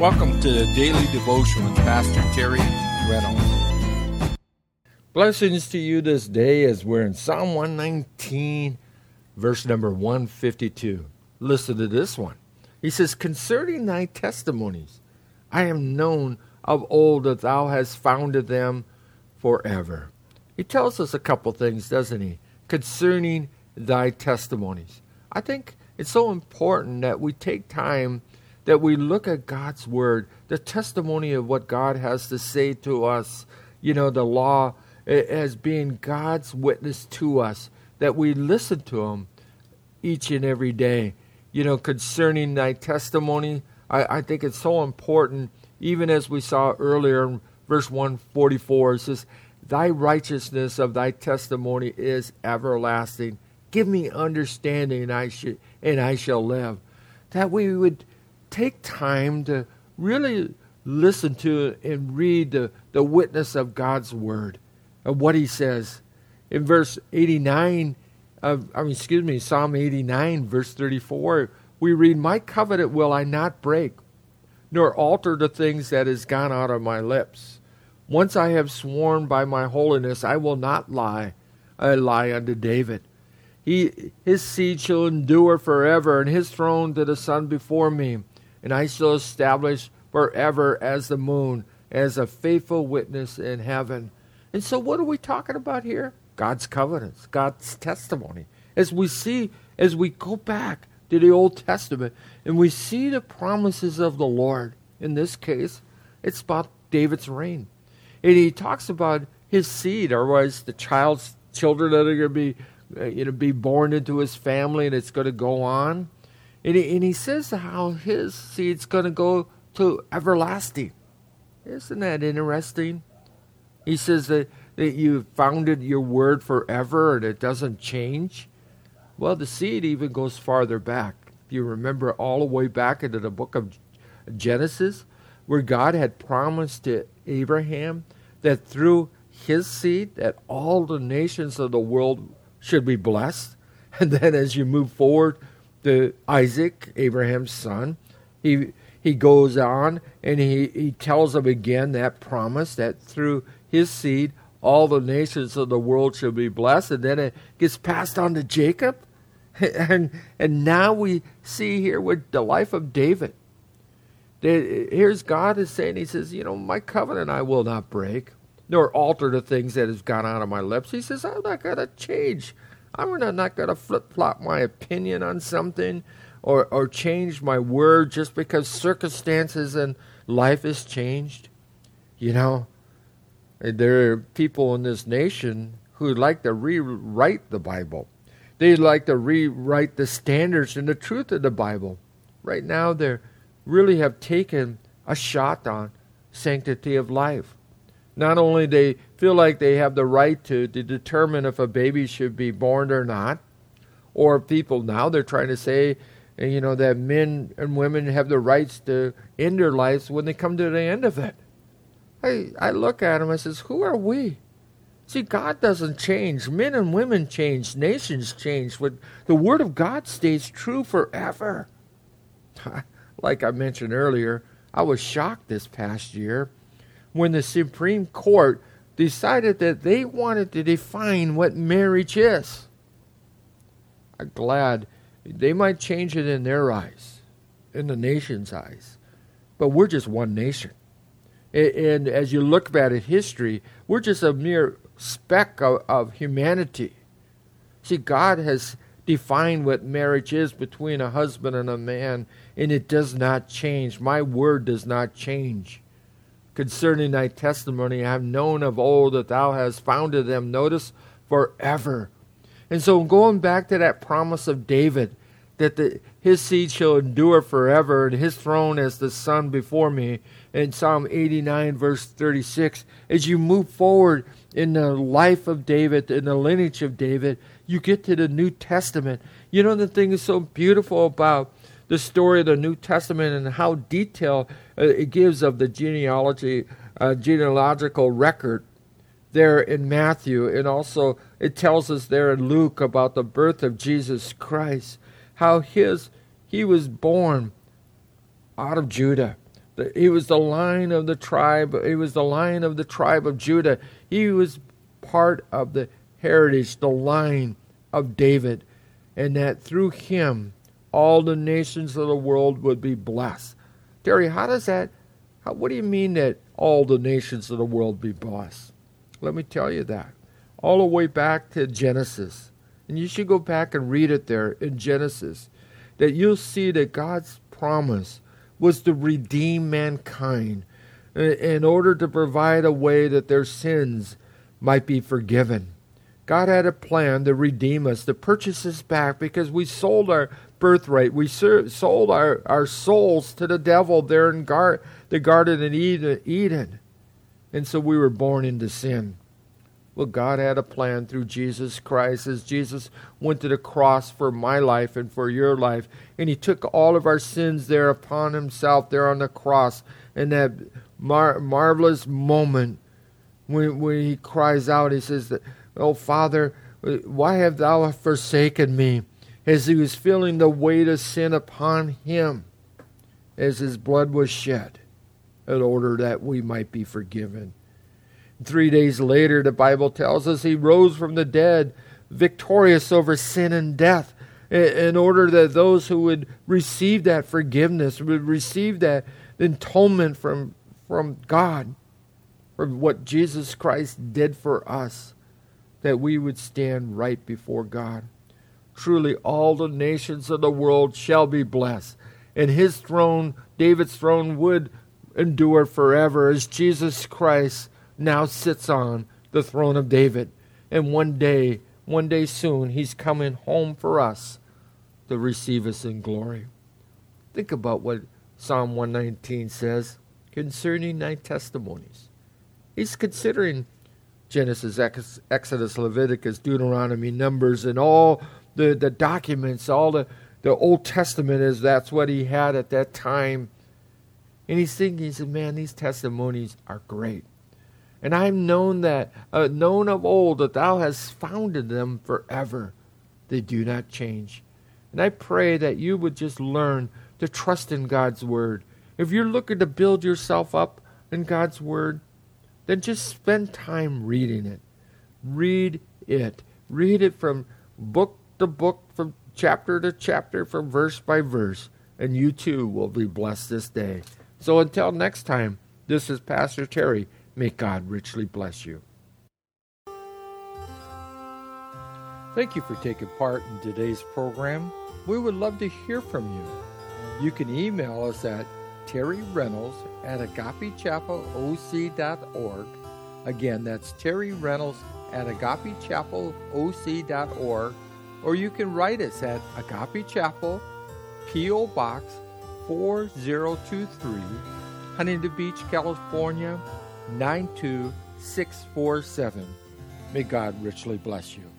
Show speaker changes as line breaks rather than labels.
Welcome to the Daily Devotion with Pastor Terry Reynolds. Blessings to you this day as we're in Psalm 119, verse number 152. Listen to this one. He says, Concerning thy testimonies, I am known of old that thou hast founded them forever. He tells us a couple things, doesn't he? Concerning thy testimonies. I think it's so important that we take time that we look at God's word, the testimony of what God has to say to us, you know, the law as being God's witness to us, that we listen to Him each and every day. You know, concerning thy testimony, I, I think it's so important, even as we saw earlier in verse 144, it says, Thy righteousness of thy testimony is everlasting. Give me understanding, and I, sh- and I shall live. That we would take time to really listen to and read the, the witness of God's word, of what he says. In verse 89, of, I mean, excuse me, Psalm 89, verse 34, we read, My covenant will I not break, nor alter the things that is gone out of my lips. Once I have sworn by my holiness, I will not lie. I lie unto David. He, his seed shall endure forever, and his throne to the son before me and I shall establish forever as the moon, as a faithful witness in heaven. And so, what are we talking about here? God's covenants, God's testimony. As we see, as we go back to the Old Testament and we see the promises of the Lord, in this case, it's about David's reign. And he talks about his seed, otherwise, the child's children that are going to be, uh, you know, be born into his family and it's going to go on. And he, and he says how his seed's going to go to everlasting. Isn't that interesting? He says that, that you founded your word forever and it doesn't change. Well, the seed even goes farther back. If you remember all the way back into the book of Genesis, where God had promised to Abraham that through his seed that all the nations of the world should be blessed. And then as you move forward the Isaac, Abraham's son. He he goes on and he, he tells them again that promise that through his seed all the nations of the world shall be blessed, and then it gets passed on to Jacob. And and now we see here with the life of David. Here's God is saying, He says, you know, my covenant I will not break, nor alter the things that have gone out of my lips. He says, I'm not gonna change I'm not going to flip flop my opinion on something or, or change my word just because circumstances and life has changed. You know, there are people in this nation who like to rewrite the Bible. They like to rewrite the standards and the truth of the Bible. Right now, they really have taken a shot on sanctity of life. Not only they feel like they have the right to, to determine if a baby should be born or not, or people now they're trying to say, eh, you know, that men and women have the rights to end their lives when they come to the end of it. I, I look at them and says, who are we? See, God doesn't change. Men and women change. Nations change. But the Word of God stays true forever. like I mentioned earlier, I was shocked this past year when the Supreme Court decided that they wanted to define what marriage is. I'm glad they might change it in their eyes, in the nation's eyes, but we're just one nation. And as you look back at history, we're just a mere speck of, of humanity. See, God has defined what marriage is between a husband and a man, and it does not change. My word does not change concerning thy testimony. I have known of old that thou hast founded them, notice, forever. And so going back to that promise of David, that the, his seed shall endure forever, and his throne as the sun before me, in Psalm 89, verse 36, as you move forward in the life of David, in the lineage of David, you get to the New Testament. You know, the thing is so beautiful about the story of the New Testament and how detailed uh, it gives of the genealogy, uh, genealogical record there in Matthew, and also it tells us there in Luke about the birth of Jesus Christ, how his he was born out of Judah, he was the line of the tribe. He was the line of the tribe of Judah. He was part of the heritage, the line of David, and that through him all the nations of the world would be blessed. Terry, how does that? How, what do you mean that all the nations of the world be blessed? Let me tell you that. All the way back to Genesis. And you should go back and read it there in Genesis. That you'll see that God's promise was to redeem mankind uh, in order to provide a way that their sins might be forgiven. God had a plan to redeem us, to purchase us back because we sold our birthright. We sold our, our souls to the devil there in gar- the Garden of Eden. And so we were born into sin. Well, God had a plan through Jesus Christ as Jesus went to the cross for my life and for your life. And He took all of our sins there upon Himself there on the cross. And that mar- marvelous moment when, when He cries out, He says, that, Oh, Father, why have Thou forsaken me? As He was feeling the weight of sin upon Him as His blood was shed in order that we might be forgiven. Three days later, the Bible tells us he rose from the dead, victorious over sin and death, in order that those who would receive that forgiveness, would receive that atonement from, from God, from what Jesus Christ did for us, that we would stand right before God. Truly, all the nations of the world shall be blessed, and his throne, David's throne, would endure forever as Jesus Christ now sits on the throne of David. And one day, one day soon, he's coming home for us to receive us in glory. Think about what Psalm 119 says concerning thy testimonies. He's considering Genesis, Exodus, Leviticus, Deuteronomy, Numbers, and all the, the documents, all the, the Old Testament, is that's what he had at that time. And he's thinking, he said, man, these testimonies are great. And I've known that, uh, known of old that thou hast founded them forever. They do not change. And I pray that you would just learn to trust in God's word. If you're looking to build yourself up in God's word, then just spend time reading it. Read it. Read it from book to book, from chapter to chapter, from verse by verse, and you too will be blessed this day. So until next time, this is Pastor Terry May God richly bless you. Thank you for taking part in today's program. We would love to hear from you. You can email us at Terry Reynolds at agapechapelOC.org. Again, that's Terry Reynolds at agapechapelOC.org. Or you can write us at Agape Chapel, P.O. Box 4023, Huntington Beach, California 92647. May God richly bless you.